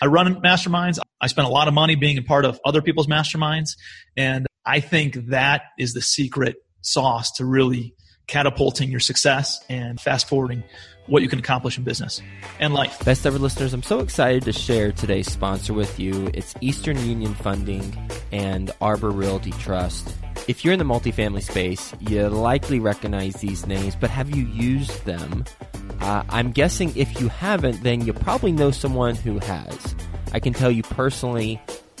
I run masterminds. I spend a lot of money being a part of other people's masterminds. And I think that is the secret sauce to really catapulting your success and fast forwarding what you can accomplish in business and life. Best ever listeners, I'm so excited to share today's sponsor with you. It's Eastern Union Funding and Arbor Realty Trust. If you're in the multifamily space, you likely recognize these names, but have you used them? Uh, I'm guessing if you haven't, then you probably know someone who has. I can tell you personally,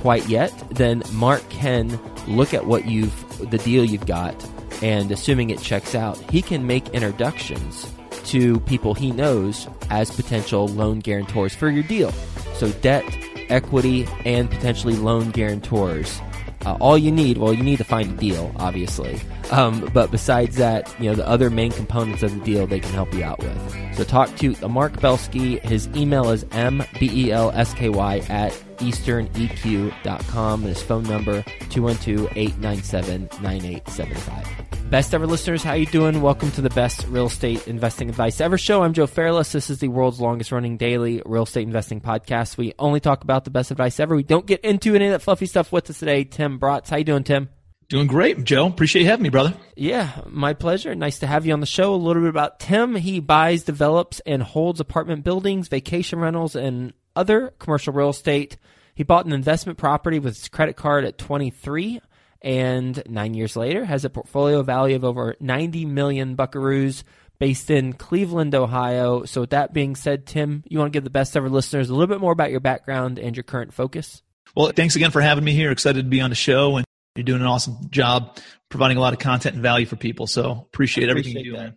quite yet, then Mark can look at what you've the deal you've got, and assuming it checks out, he can make introductions to people he knows as potential loan guarantors for your deal. So, debt, equity, and potentially loan guarantors. Uh, all you need, well, you need to find a deal, obviously. Um, but besides that, you know, the other main components of the deal they can help you out with. So talk to Mark Belsky. His email is mbelsky at easterneq.com. And his phone number, 212-897-9875. Best ever listeners, how you doing? Welcome to the best real estate investing advice ever show. I'm Joe Fairless. This is the world's longest running daily real estate investing podcast. We only talk about the best advice ever. We don't get into any of that fluffy stuff with us today. Tim Bratz. How you doing, Tim? Doing great, Joe. Appreciate you having me, brother. Yeah, my pleasure. Nice to have you on the show. A little bit about Tim. He buys, develops, and holds apartment buildings, vacation rentals, and other commercial real estate. He bought an investment property with his credit card at 23 and nine years later has a portfolio value of over 90 million buckaroos based in Cleveland, Ohio. So, with that being said, Tim, you want to give the best ever listeners a little bit more about your background and your current focus? Well, thanks again for having me here. Excited to be on the show, and you're doing an awesome job providing a lot of content and value for people. So, appreciate everything you do.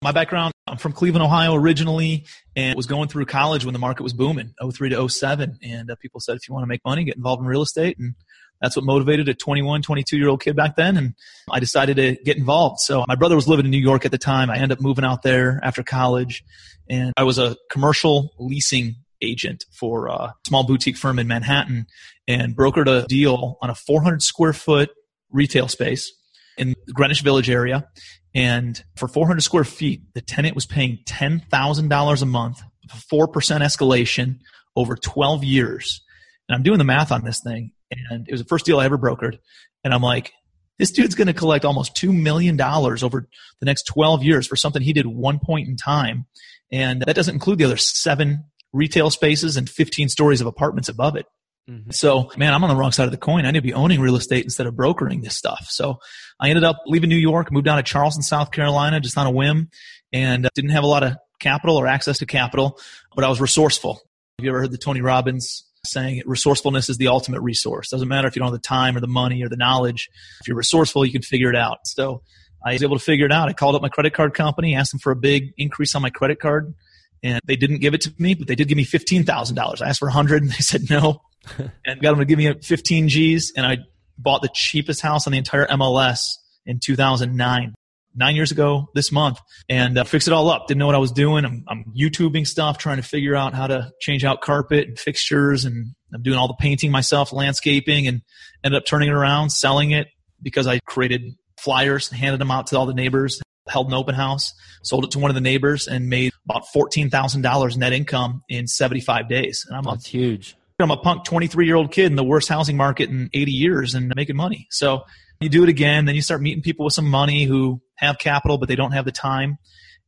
My background, I'm from Cleveland, Ohio originally, and was going through college when the market was booming, 03 to 07. And uh, people said, if you want to make money, get involved in real estate. And that's what motivated a 21, 22 year old kid back then. And I decided to get involved. So my brother was living in New York at the time. I ended up moving out there after college. And I was a commercial leasing agent for a small boutique firm in Manhattan and brokered a deal on a 400 square foot retail space in the Greenwich Village area. And for 400 square feet, the tenant was paying $10,000 a month, 4% escalation over 12 years. And I'm doing the math on this thing. And it was the first deal I ever brokered. And I'm like, this dude's going to collect almost $2 million over the next 12 years for something he did one point in time. And that doesn't include the other seven retail spaces and 15 stories of apartments above it. Mm-hmm. So, man, I'm on the wrong side of the coin. I need to be owning real estate instead of brokering this stuff. So I ended up leaving New York, moved down to Charleston, South Carolina, just on a whim and uh, didn't have a lot of capital or access to capital, but I was resourceful. Have you ever heard the Tony Robbins saying resourcefulness is the ultimate resource? Doesn't matter if you don't have the time or the money or the knowledge. If you're resourceful, you can figure it out. So I was able to figure it out. I called up my credit card company, asked them for a big increase on my credit card, and they didn't give it to me, but they did give me fifteen thousand dollars. I asked for a hundred, and they said no, and got them to give me fifteen G's, and I bought the cheapest house on the entire MLS in 2009 nine years ago this month and uh, fix it all up. Didn't know what I was doing. I'm, I'm YouTubing stuff, trying to figure out how to change out carpet and fixtures. And I'm doing all the painting myself, landscaping, and ended up turning it around, selling it because I created flyers, and handed them out to all the neighbors, held an open house, sold it to one of the neighbors, and made about $14,000 net income in 75 days. And I'm That's a, huge. I'm a punk 23 year old kid in the worst housing market in 80 years and making money. So you do it again, then you start meeting people with some money who have capital, but they don't have the time.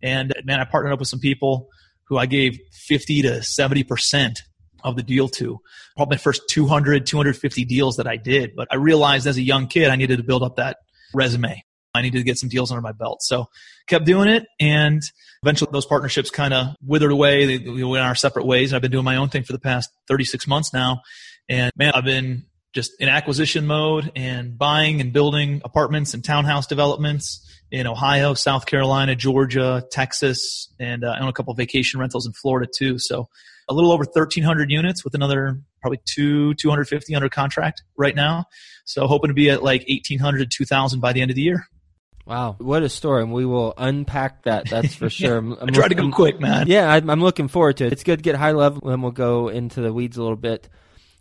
And man, I partnered up with some people who I gave 50 to 70% of the deal to. Probably my first 200, 250 deals that I did. But I realized as a young kid, I needed to build up that resume. I needed to get some deals under my belt. So kept doing it. And eventually those partnerships kind of withered away. They, we went our separate ways. And I've been doing my own thing for the past 36 months now. And man, I've been just in acquisition mode and buying and building apartments and townhouse developments in Ohio, South Carolina, Georgia, Texas, and uh, I own a couple vacation rentals in Florida too. So a little over 1,300 units with another probably two 250 under contract right now. So hoping to be at like 1,800 2,000 by the end of the year. Wow, what a story! And we will unpack that. That's for sure. I'm, I'm I try to go quick, man. Yeah, I'm, I'm looking forward to it. It's good to get high level, and we'll go into the weeds a little bit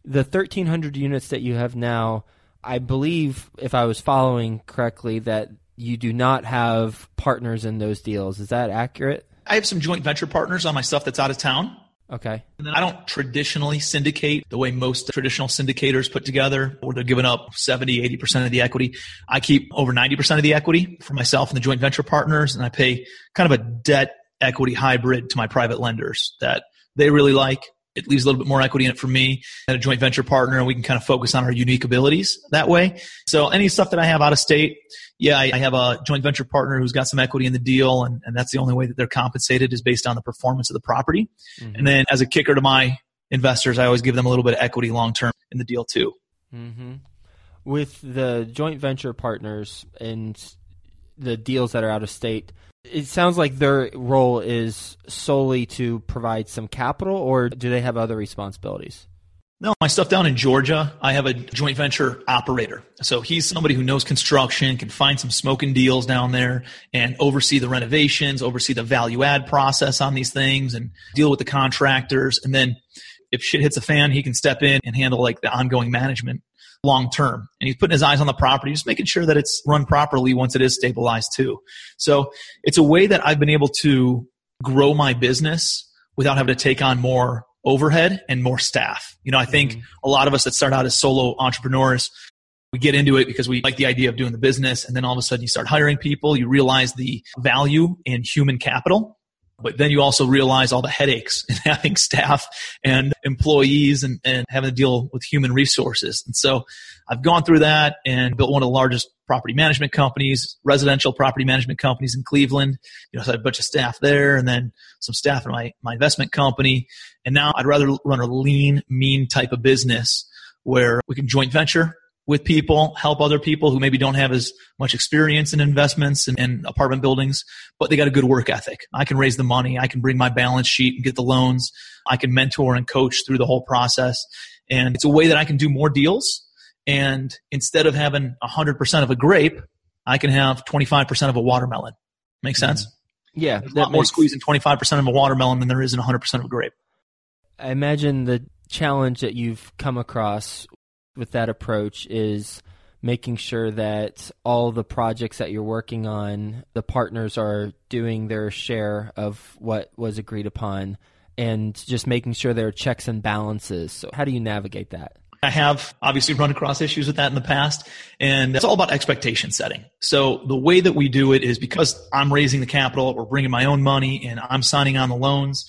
the 1,300 units that you have now, I believe, if I was following correctly, that you do not have partners in those deals. Is that accurate? I have some joint venture partners on my stuff that's out of town. Okay. And then I don't traditionally syndicate the way most traditional syndicators put together, where they're giving up 70, 80% of the equity. I keep over 90% of the equity for myself and the joint venture partners, and I pay kind of a debt equity hybrid to my private lenders that they really like it leaves a little bit more equity in it for me and a joint venture partner, and we can kind of focus on our unique abilities that way. So any stuff that I have out of state, yeah, I, I have a joint venture partner who's got some equity in the deal, and, and that's the only way that they're compensated is based on the performance of the property. Mm-hmm. And then as a kicker to my investors, I always give them a little bit of equity long term in the deal too. Mm-hmm. With the joint venture partners and the deals that are out of state, it sounds like their role is solely to provide some capital, or do they have other responsibilities? No, my stuff down in Georgia, I have a joint venture operator. So he's somebody who knows construction, can find some smoking deals down there and oversee the renovations, oversee the value add process on these things and deal with the contractors. And then if shit hits a fan, he can step in and handle like the ongoing management long term. And he's putting his eyes on the property, just making sure that it's run properly once it is stabilized too. So it's a way that I've been able to grow my business without having to take on more overhead and more staff. You know, I think mm-hmm. a lot of us that start out as solo entrepreneurs, we get into it because we like the idea of doing the business. And then all of a sudden you start hiring people, you realize the value in human capital but then you also realize all the headaches in having staff and employees and, and having to deal with human resources. And so I've gone through that and built one of the largest property management companies, residential property management companies in Cleveland. You know, so I had a bunch of staff there and then some staff in my, my investment company. And now I'd rather run a lean, mean type of business where we can joint venture with people, help other people who maybe don't have as much experience in investments and, and, apartment buildings, but they got a good work ethic. I can raise the money. I can bring my balance sheet and get the loans. I can mentor and coach through the whole process. And it's a way that I can do more deals. And instead of having 100% of a grape, I can have 25% of a watermelon. Make mm-hmm. sense? Yeah. There's a lot more squeezing 25% of a watermelon than there is in 100% of a grape. I imagine the challenge that you've come across with that approach is making sure that all the projects that you're working on, the partners are doing their share of what was agreed upon and just making sure there are checks and balances. So, how do you navigate that? I have obviously run across issues with that in the past, and it's all about expectation setting. So, the way that we do it is because I'm raising the capital, we're bringing my own money, and I'm signing on the loans.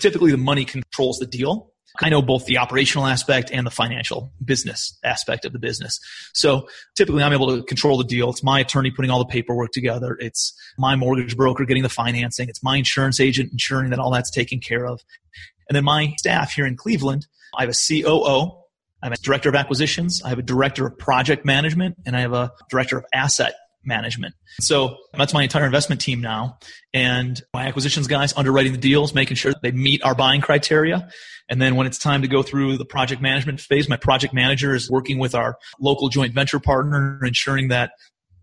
Typically, the money controls the deal. I know both the operational aspect and the financial business aspect of the business. So typically I'm able to control the deal. It's my attorney putting all the paperwork together. It's my mortgage broker getting the financing. It's my insurance agent ensuring that all that's taken care of. And then my staff here in Cleveland, I have a COO. I have a director of acquisitions. I have a director of project management and I have a director of asset management. So that's my entire investment team now. And my acquisitions guys underwriting the deals, making sure they meet our buying criteria. And then when it's time to go through the project management phase, my project manager is working with our local joint venture partner, ensuring that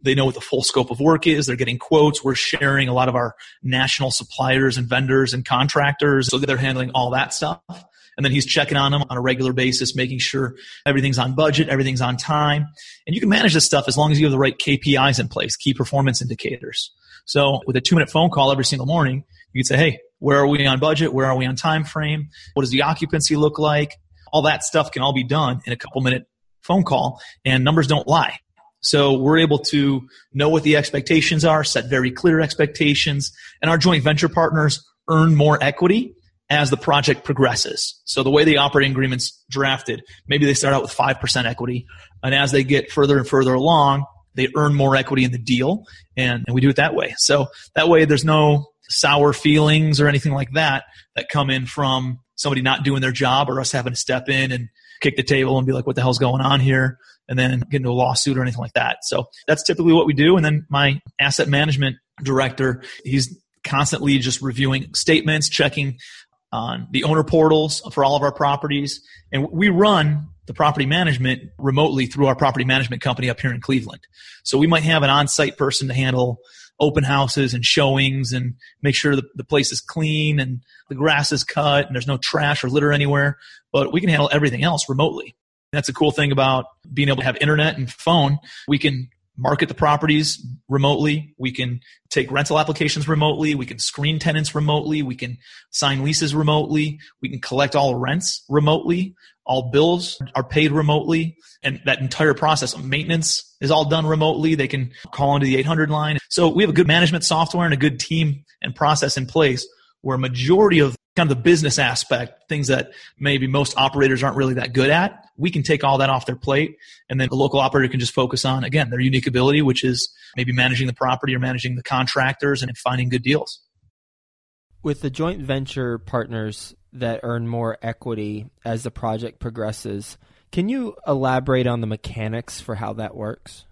they know what the full scope of work is. They're getting quotes. We're sharing a lot of our national suppliers and vendors and contractors. So they're handling all that stuff. And then he's checking on them on a regular basis, making sure everything's on budget, everything's on time. And you can manage this stuff as long as you have the right KPIs in place, key performance indicators. So with a two minute phone call every single morning, you can say, Hey, where are we on budget? Where are we on time frame? What does the occupancy look like? All that stuff can all be done in a couple minute phone call and numbers don't lie. So we're able to know what the expectations are, set very clear expectations, and our joint venture partners earn more equity as the project progresses. So the way the operating agreement's drafted, maybe they start out with 5% equity, and as they get further and further along, they earn more equity in the deal, and, and we do it that way. So that way there's no sour feelings or anything like that that come in from somebody not doing their job or us having to step in and kick the table and be like, what the hell's going on here? and then get into a lawsuit or anything like that. So that's typically what we do. And then my asset management director, he's constantly just reviewing statements, checking on the owner portals for all of our properties. And we run the property management remotely through our property management company up here in Cleveland. So we might have an on site person to handle open houses and showings and make sure the, the place is clean and the grass is cut and there's no trash or litter anywhere. But we can handle everything else remotely. That's a cool thing about being able to have internet and phone. We can market the properties remotely. We can take rental applications remotely. We can screen tenants remotely. We can sign leases remotely. We can collect all rents remotely. All bills are paid remotely. And that entire process of maintenance is all done remotely. They can call into the 800 line. So we have a good management software and a good team and process in place where a majority of kind of the business aspect, things that maybe most operators aren't really that good at, we can take all that off their plate. And then the local operator can just focus on, again, their unique ability, which is maybe managing the property or managing the contractors and finding good deals. With the joint venture partners that earn more equity as the project progresses, can you elaborate on the mechanics for how that works?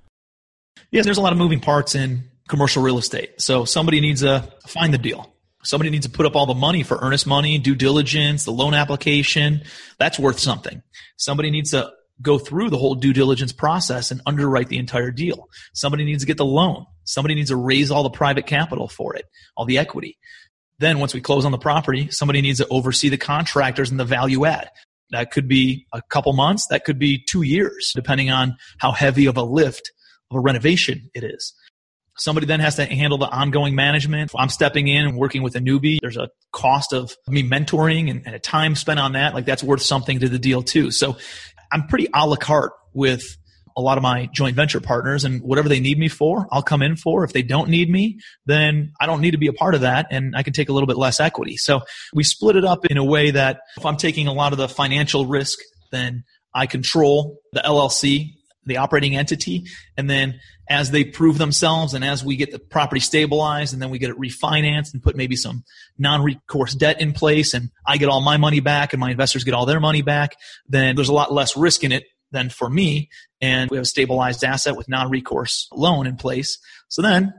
Yes, there's a lot of moving parts in commercial real estate. So somebody needs to find the deal Somebody needs to put up all the money for earnest money, due diligence, the loan application. That's worth something. Somebody needs to go through the whole due diligence process and underwrite the entire deal. Somebody needs to get the loan. Somebody needs to raise all the private capital for it, all the equity. Then once we close on the property, somebody needs to oversee the contractors and the value add. That could be a couple months. That could be two years, depending on how heavy of a lift of a renovation it is. Somebody then has to handle the ongoing management. If I'm stepping in and working with a newbie. There's a cost of me mentoring and, and a time spent on that. Like that's worth something to the deal too. So I'm pretty a la carte with a lot of my joint venture partners and whatever they need me for, I'll come in for. If they don't need me, then I don't need to be a part of that and I can take a little bit less equity. So we split it up in a way that if I'm taking a lot of the financial risk, then I control the LLC the operating entity. And then as they prove themselves and as we get the property stabilized and then we get it refinanced and put maybe some non-recourse debt in place and I get all my money back and my investors get all their money back, then there's a lot less risk in it than for me. And we have a stabilized asset with non-recourse loan in place. So then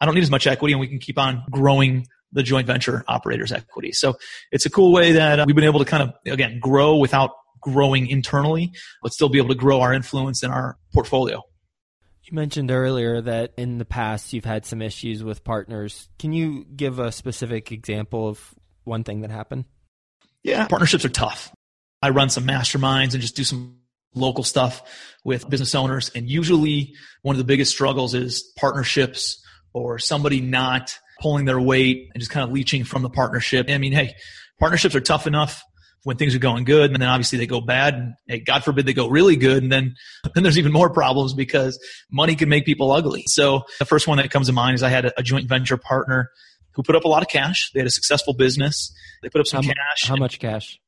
I don't need as much equity and we can keep on growing the joint venture operators equity. So it's a cool way that uh, we've been able to kind of, again, grow without growing internally, but still be able to grow our influence in our portfolio. You mentioned earlier that in the past you've had some issues with partners. Can you give a specific example of one thing that happened? Yeah, partnerships are tough. I run some masterminds and just do some local stuff with business owners. And usually one of the biggest struggles is partnerships or somebody not pulling their weight and just kind of leeching from the partnership. I mean, hey, partnerships are tough enough when things are going good and then obviously they go bad and hey, God forbid they go really good and then then there's even more problems because money can make people ugly. So the first one that comes to mind is I had a, a joint venture partner who put up a lot of cash. They had a successful business. They put up some how, cash. How much cash?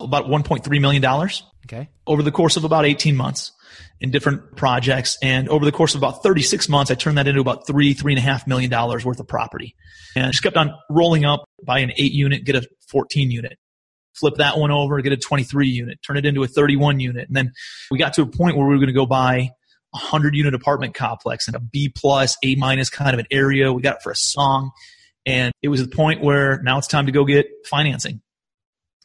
About 1.3 million dollars. Okay. Over the course of about 18 months in different projects. And over the course of about 36 months, I turned that into about three, three and a half million dollars worth of property. And just kept on rolling up, buy an eight unit, get a 14 unit flip that one over, get a 23 unit, turn it into a 31 unit. And then we got to a point where we were going to go buy a hundred unit apartment complex in a B plus, A minus kind of an area. We got it for a song. And it was the point where now it's time to go get financing.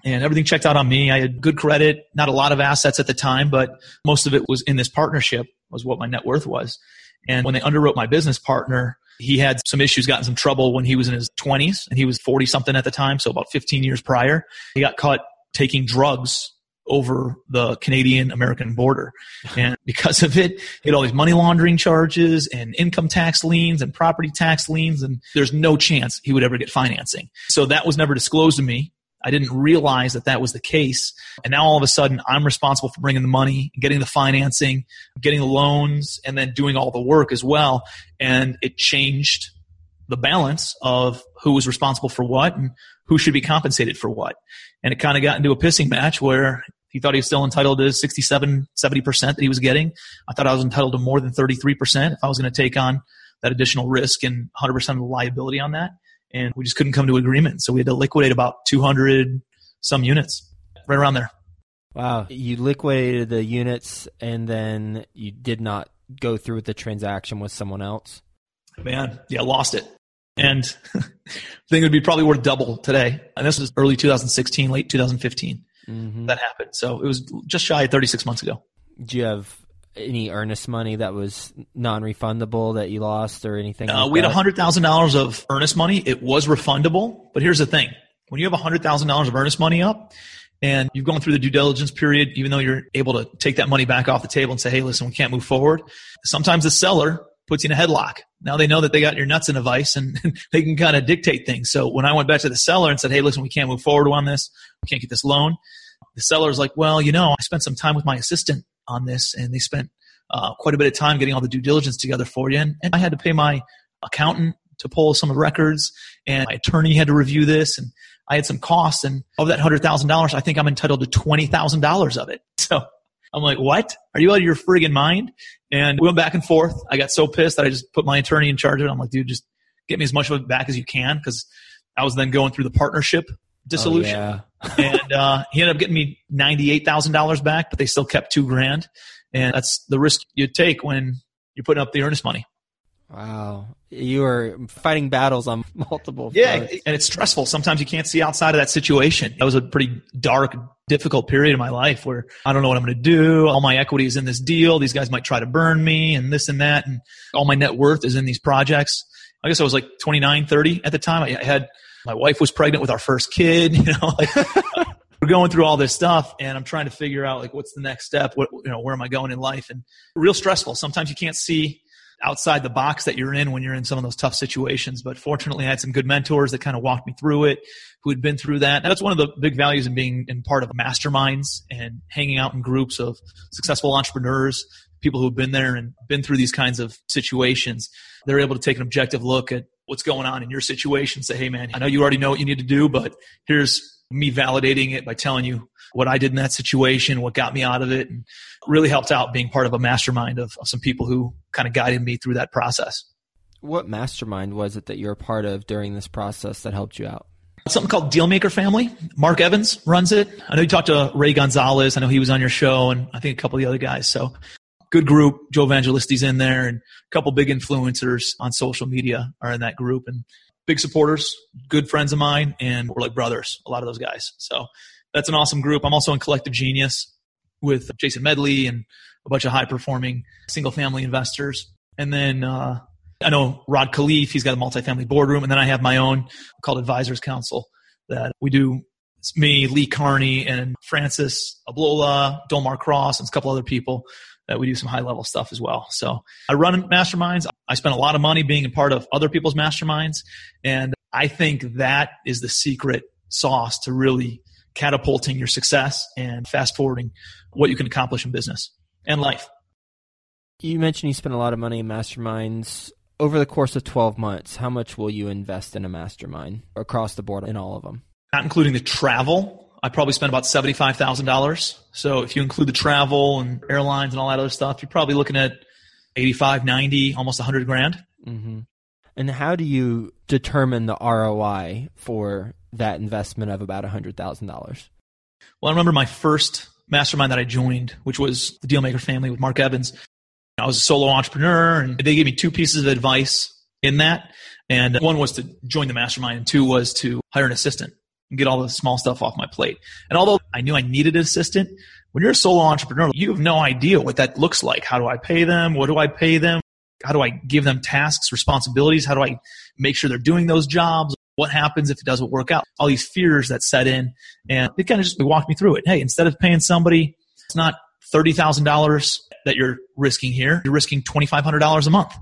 And everything checked out on me. I had good credit, not a lot of assets at the time, but most of it was in this partnership was what my net worth was. And when they underwrote my business partner, he had some issues, got in some trouble when he was in his 20s and he was 40 something at the time. So about 15 years prior, he got caught taking drugs over the Canadian American border. And because of it, he had all these money laundering charges and income tax liens and property tax liens. And there's no chance he would ever get financing. So that was never disclosed to me. I didn't realize that that was the case. And now all of a sudden I'm responsible for bringing the money, getting the financing, getting the loans, and then doing all the work as well. And it changed the balance of who was responsible for what and who should be compensated for what. And it kind of got into a pissing match where he thought he was still entitled to 67, 70% that he was getting. I thought I was entitled to more than 33% if I was going to take on that additional risk and 100% of the liability on that and we just couldn't come to agreement. So we had to liquidate about 200 some units, right around there. Wow. You liquidated the units and then you did not go through with the transaction with someone else? Man, yeah, lost it. And I think it would be probably worth double today. And this was early 2016, late 2015 mm-hmm. that happened. So it was just shy of 36 months ago. Do you have any earnest money that was non-refundable that you lost or anything? Uh, like we had hundred thousand dollars of earnest money. It was refundable, but here's the thing: when you have hundred thousand dollars of earnest money up, and you've gone through the due diligence period, even though you're able to take that money back off the table and say, "Hey, listen, we can't move forward." Sometimes the seller puts you in a headlock. Now they know that they got your nuts in a vice and they can kind of dictate things. So when I went back to the seller and said, "Hey, listen, we can't move forward on this. We can't get this loan," the seller's like, "Well, you know, I spent some time with my assistant on this, and they spent uh, quite a bit of time getting all the due diligence together for you. And, and I had to pay my accountant to pull some of the records, and my attorney had to review this, and I had some costs. And of that hundred thousand dollars, I think I'm entitled to twenty thousand dollars of it. So I'm like, what? Are you out of your friggin' mind? And we went back and forth. I got so pissed that I just put my attorney in charge of it. I'm like, dude, just get me as much of it back as you can because I was then going through the partnership dissolution. Oh, yeah. And uh, he ended up getting me ninety-eight thousand dollars back, but they still kept two grand. And that's the risk you take when you're putting up the earnest money. Wow. You are fighting battles on multiple Yeah, and it's stressful. Sometimes you can't see outside of that situation. That was a pretty dark, difficult period of my life where I don't know what I'm going to do. All my equity is in this deal. These guys might try to burn me and this and that. And all my net worth is in these projects. I guess I was like 29, 30 at the time. I had, my wife was pregnant with our first kid, you know, like we're going through all this stuff and I'm trying to figure out like what's the next step, what you know, where am I going in life? And real stressful. Sometimes you can't see outside the box that you're in when you're in some of those tough situations. But fortunately I had some good mentors that kind of walked me through it, who had been through that. And that's one of the big values in being in part of masterminds and hanging out in groups of successful entrepreneurs, people who've been there and been through these kinds of situations. They're able to take an objective look at what's going on in your situation. Say, hey man, I know you already know what you need to do, but here's me validating it by telling you what I did in that situation, what got me out of it, and really helped out being part of a mastermind of, of some people who kind of guided me through that process. What mastermind was it that you were part of during this process that helped you out? Something called Dealmaker Family. Mark Evans runs it. I know you talked to Ray Gonzalez. I know he was on your show, and I think a couple of the other guys. So good group. Joe Evangelisti's in there, and a couple big influencers on social media are in that group. And big supporters, good friends of mine, and we're like brothers, a lot of those guys. So that's an awesome group. I'm also in Collective Genius with Jason Medley and a bunch of high performing single family investors. And then uh, I know Rod Khleif, he's got a multifamily boardroom. And then I have my own called Advisors Council that we do. It's me, Lee Kearney, and Francis Ablola, Dolmar Cross, and a couple other people that we do some high level stuff as well. So I run masterminds. I spend a lot of money being a part of other people's masterminds. And I think that is the secret sauce to really catapulting your success and fast forwarding what you can accomplish in business and life. You mentioned you spend a lot of money in masterminds. Over the course of 12 months, how much will you invest in a mastermind across the board in all of them? Not including the travel I probably spent about seventy-five thousand dollars. So if you include the travel and airlines and all that other stuff, you're probably looking at 85, 90, almost hundred grand. Mm-hmm. And how do you determine the ROI for that investment of about hundred thousand dollars? Well, I remember my first mastermind that I joined, which was the Dealmaker family with Mark Evans. I was a solo entrepreneur and they gave me two pieces of advice in that. And one was to join the mastermind and two was to hire an assistant and get all the small stuff off my plate. And although I knew I needed an assistant, when you're a solo entrepreneur, you have no idea what that looks like. How do I pay them? What do I pay them? How do I give them tasks, responsibilities? How do I make sure they're doing those jobs? What happens if it doesn't work out? All these fears that set in. And it kind of just walked me through it. Hey, instead of paying somebody, it's not $30,000 that you're risking here. You're risking $2,500 a month.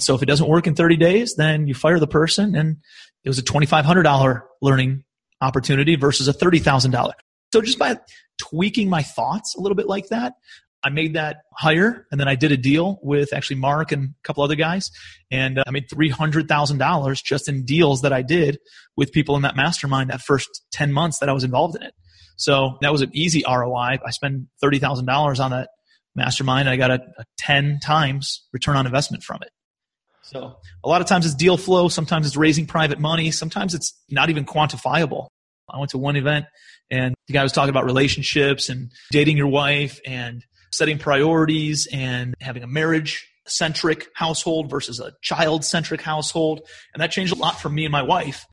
So if it doesn't work in 30 days, then you fire the person and it was a $2,500 learning opportunity versus a $30,000. So just by tweaking my thoughts a little bit like that, I made that hire and then I did a deal with actually Mark and a couple other guys and uh, I made $300,000 just in deals that I did with people in that mastermind that first 10 months that I was involved in it. So that was an easy ROI. I spent $30,000 on that mastermind. I got a, a 10 times return on investment from it. So a lot of times it's deal flow. Sometimes it's raising private money. Sometimes it's not even quantifiable. I went to one event and the guy was talking about relationships and dating your wife and setting priorities and having a marriage centric household versus a child centric household. And that changed a lot for me and my wife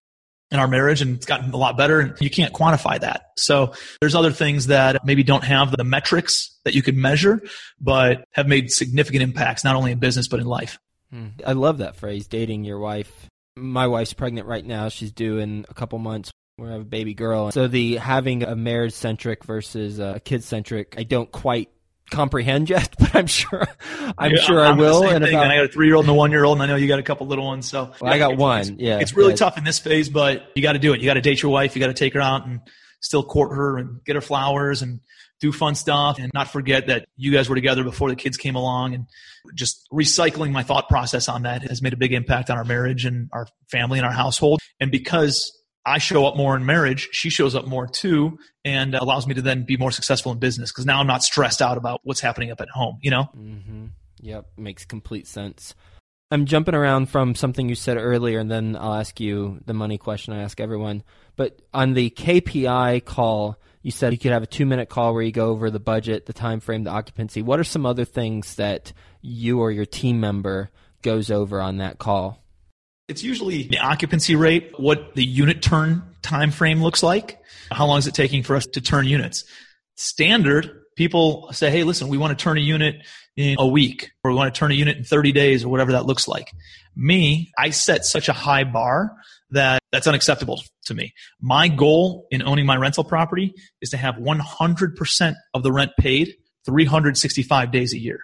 in our marriage and it's gotten a lot better and you can't quantify that. So there's other things that maybe don't have the metrics that you could measure, but have made significant impacts, not only in business, but in life. Hmm. I love that phrase, dating your wife. My wife's pregnant right now. She's due in a couple months. We have a baby girl. So the having a marriage centric versus a kid centric, I don't quite comprehend yet, but I'm sure I'm yeah, sure I'm I will. And, about, and, I got a three year old and a one year old, and I know you got a couple little ones. So well, I got one. yeah, it's really yeah. tough in this phase, but you got to do it. You got to date your wife. You got to take her out and still court her and get her flowers and do fun stuff and not forget that you guys were together before the kids came along and just recycling my thought process on that has made a big impact on our marriage and our family and our household. And because I show up more in marriage, she shows up more too, and allows me to then be more successful in business because now I'm not stressed out about what's happening up at home, you know? Mm-hmm. Yep, makes complete sense. I'm jumping around from something you said earlier, and then I'll ask you the money question I ask everyone. But on the KPI call, you said you could have a two minute call where you go over the budget, the time frame, the occupancy. What are some other things that you or your team member goes over on that call? It's usually the occupancy rate, what the unit turn time frame looks like, how long is it taking for us to turn units. Standard, people say, hey, listen, we want to turn a unit in a week, or we want to turn a unit in 30 days, or whatever that looks like. Me, I set such a high bar that that's unacceptable to me. My goal in owning my rental property is to have 100% of the rent paid 365 days a year.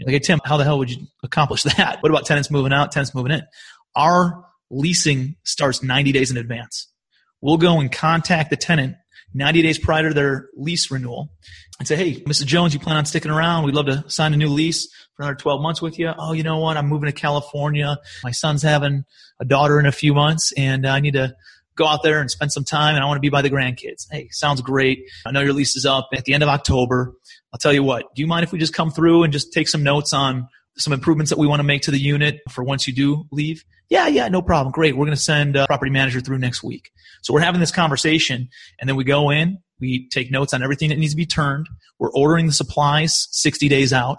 Like, hey, Tim, how the hell would you accomplish that? What about tenants moving out, tenants moving in? Our leasing starts 90 days in advance. We'll go and contact the tenant 90 days prior to their lease renewal and say, Hey, Mrs. Jones, you plan on sticking around? We'd love to sign a new lease for another 12 months with you. Oh, you know what? I'm moving to California. My son's having a daughter in a few months and I need to go out there and spend some time and I want to be by the grandkids. Hey, sounds great. I know your lease is up at the end of October. I'll tell you what, do you mind if we just come through and just take some notes on some improvements that we want to make to the unit for once you do leave? Yeah, yeah, no problem. Great. We're going to send a property manager through next week. So we're having this conversation and then we go in, we take notes on everything that needs to be turned. We're ordering the supplies 60 days out.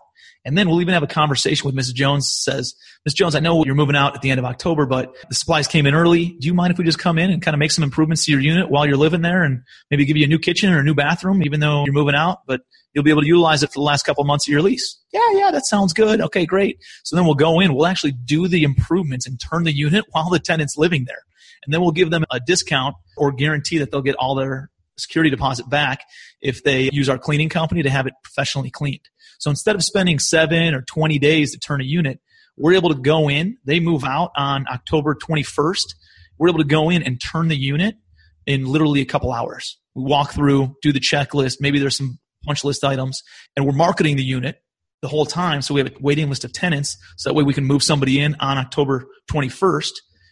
And then we'll even have a conversation with Mrs. Jones says, Miss Jones, I know you're moving out at the end of October, but the supplies came in early. Do you mind if we just come in and kind of make some improvements to your unit while you're living there and maybe give you a new kitchen or a new bathroom, even though you're moving out, but you'll be able to utilize it for the last couple of months of your lease? Yeah, yeah, that sounds good. Okay, great. So then we'll go in, we'll actually do the improvements and turn the unit while the tenant's living there. And then we'll give them a discount or guarantee that they'll get all their security deposit back if they use our cleaning company to have it professionally cleaned. So instead of spending seven or 20 days to turn a unit, we're able to go in. They move out on October 21st. We're able to go in and turn the unit in literally a couple hours. We walk through, do the checklist. Maybe there's some punch list items, and we're marketing the unit the whole time. So we have a waiting list of tenants. So that way we can move somebody in on October 21st.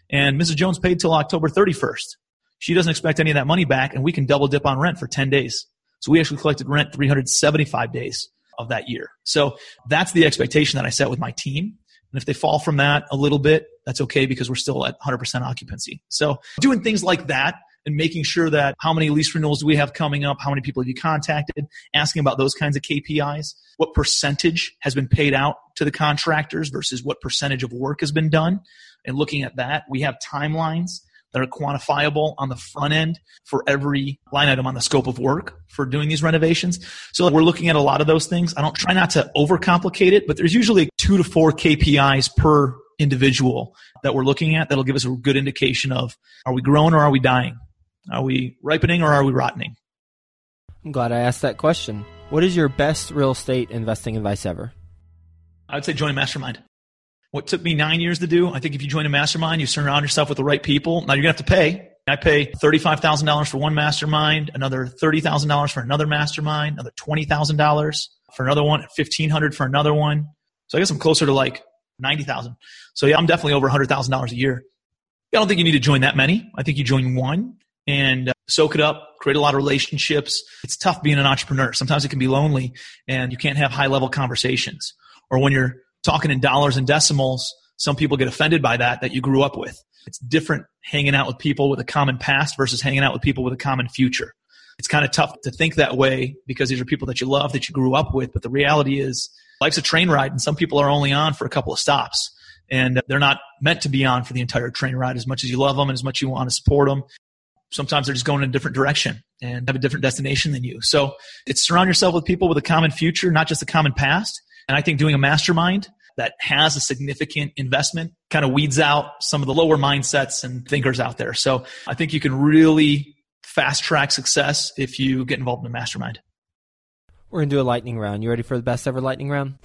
And Mrs. Jones paid till October 31st. She doesn't expect any of that money back, and we can double dip on rent for 10 days. So we actually collected rent 375 days of that year. So that's the expectation that I set with my team. And if they fall from that a little bit, that's okay because we're still at 100% occupancy. So doing things like that and making sure that how many lease renewals do we have coming up? How many people have you contacted? Asking about those kinds of KPIs. What percentage has been paid out to the contractors versus what percentage of work has been done? And looking at that, we have timelines that are quantifiable on the front end for every line item on the scope of work for doing these renovations. So we're looking at a lot of those things. I don't try not to overcomplicate it, but there's usually two to four KPIs per individual that we're looking at that'll give us a good indication of are we growing or are we dying? Are we ripening or are we rotting? I'm glad I asked that question. What is your best real estate investing advice ever? I would say join a mastermind. What took me nine years to do, I think if you join a mastermind, you surround yourself with the right people. Now you're going to have to pay. I pay $35,000 for one mastermind, another $30,000 for another mastermind, another $20,000 for another one, 1500 for another one. So I guess I'm closer to like 90,000. So yeah, I'm definitely over $100,000 a year. I don't think you need to join that many. I think you join one and uh, soak it up, create a lot of relationships. It's tough being an entrepreneur. Sometimes it can be lonely and you can't have high level conversations. Or when you're talking in dollars and decimals, some people get offended by that that you grew up with. It's different hanging out with people with a common past versus hanging out with people with a common future. It's kind of tough to think that way because these are people that you love, that you grew up with. But the reality is life's a train ride and some people are only on for a couple of stops and they're not meant to be on for the entire train ride as much as you love them and as much you want to support them. Sometimes they're just going in a different direction and have a different destination than you. So it's surround yourself with people with a common future, not just a common past. And I think doing a mastermind that has a significant investment kind of weeds out some of the lower mindsets and thinkers out there. So I think you can really fast track success if you get involved in a mastermind. We're going to do a lightning round. You ready for the best ever lightning round?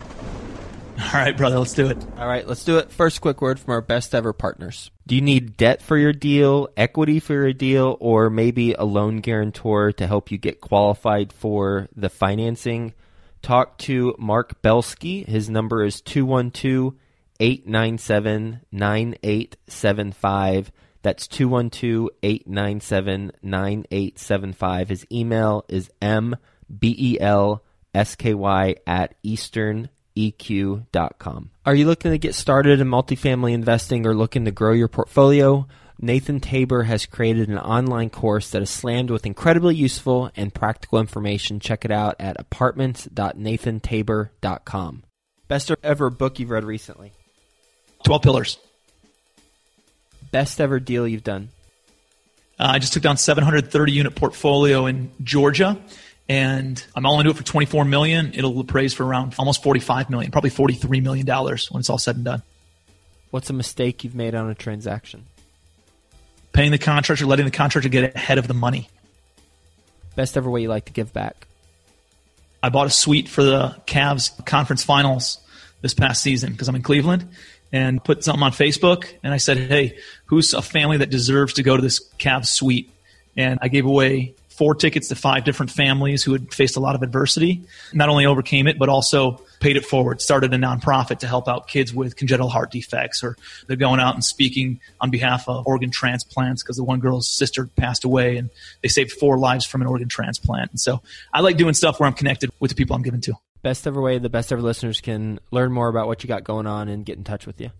All right, brother, let's do it. All right, let's do it. First, quick word from our best ever partners. Do you need debt for your deal, equity for your deal, or maybe a loan guarantor to help you get qualified for the financing? Talk to Mark Belsky. His number is 212 897 9875. That's 212 897 9875. His email is m B E L S K Y at easterneq.com. Are you looking to get started in multifamily investing or looking to grow your portfolio? Nathan Tabor has created an online course that is slammed with incredibly useful and practical information. Check it out at apartments.nathantabor.com. Best ever book you've read recently? 12 Pillars. Best ever deal you've done? Uh, I just took down 730 unit portfolio in Georgia and I'm all into it for 24 million. It'll appraise for around almost 45 million, probably 43 million dollars when it's all said and done. What's a mistake you've made on a transaction? Paying the contractor, letting the contractor get ahead of the money. Best ever way you like to give back? I bought a suite for the Cavs conference finals this past season because I'm in Cleveland and put something on Facebook and I said, "Hey, who's a family that deserves to go to this Cavs suite?" And I gave away four tickets to five different families who had faced a lot of adversity. Not only overcame it, but also paid it forward, started a nonprofit to help out kids with congenital heart defects, or they're going out and speaking on behalf of organ transplants because the one girl's sister passed away and they saved four lives from an organ transplant. And so I like doing stuff where I'm connected with the people I'm giving to. Best ever way the best ever listeners can learn more about what you got going on and get in touch with you.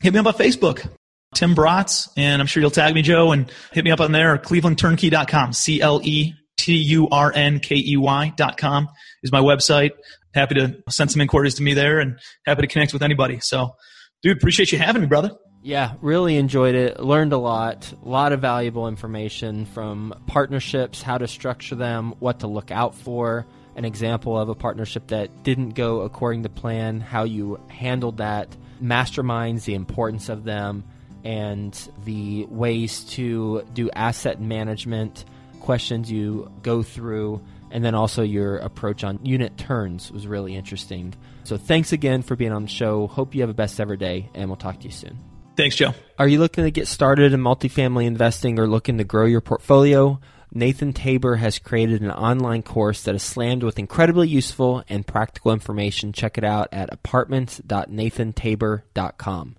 Hit me up on Facebook. Tim Bratz, and I'm sure you'll tag me, Joe, and hit me up on there, clevelandturnkey.com, C-L-E-T-U-R-N-K-E-Y.com is my website. Happy to send some inquiries to me there and happy to connect with anybody. So, dude, appreciate you having me, brother. Yeah, really enjoyed it. Learned a lot. A lot of valuable information from partnerships, how to structure them, what to look out for, an example of a partnership that didn't go according to plan, how you handled that, masterminds, the importance of them, and the ways to do asset management, questions you go through, and then also your approach on unit turns was really interesting. So thanks again for being on the show. Hope you have a best ever day, and we'll talk to you soon. Thanks, Joe. Are you looking to get started in multifamily investing or looking to grow your portfolio? Nathan Tabor has created an online course that is slammed with incredibly useful and practical information. Check it out at apartments.nathantabor.com.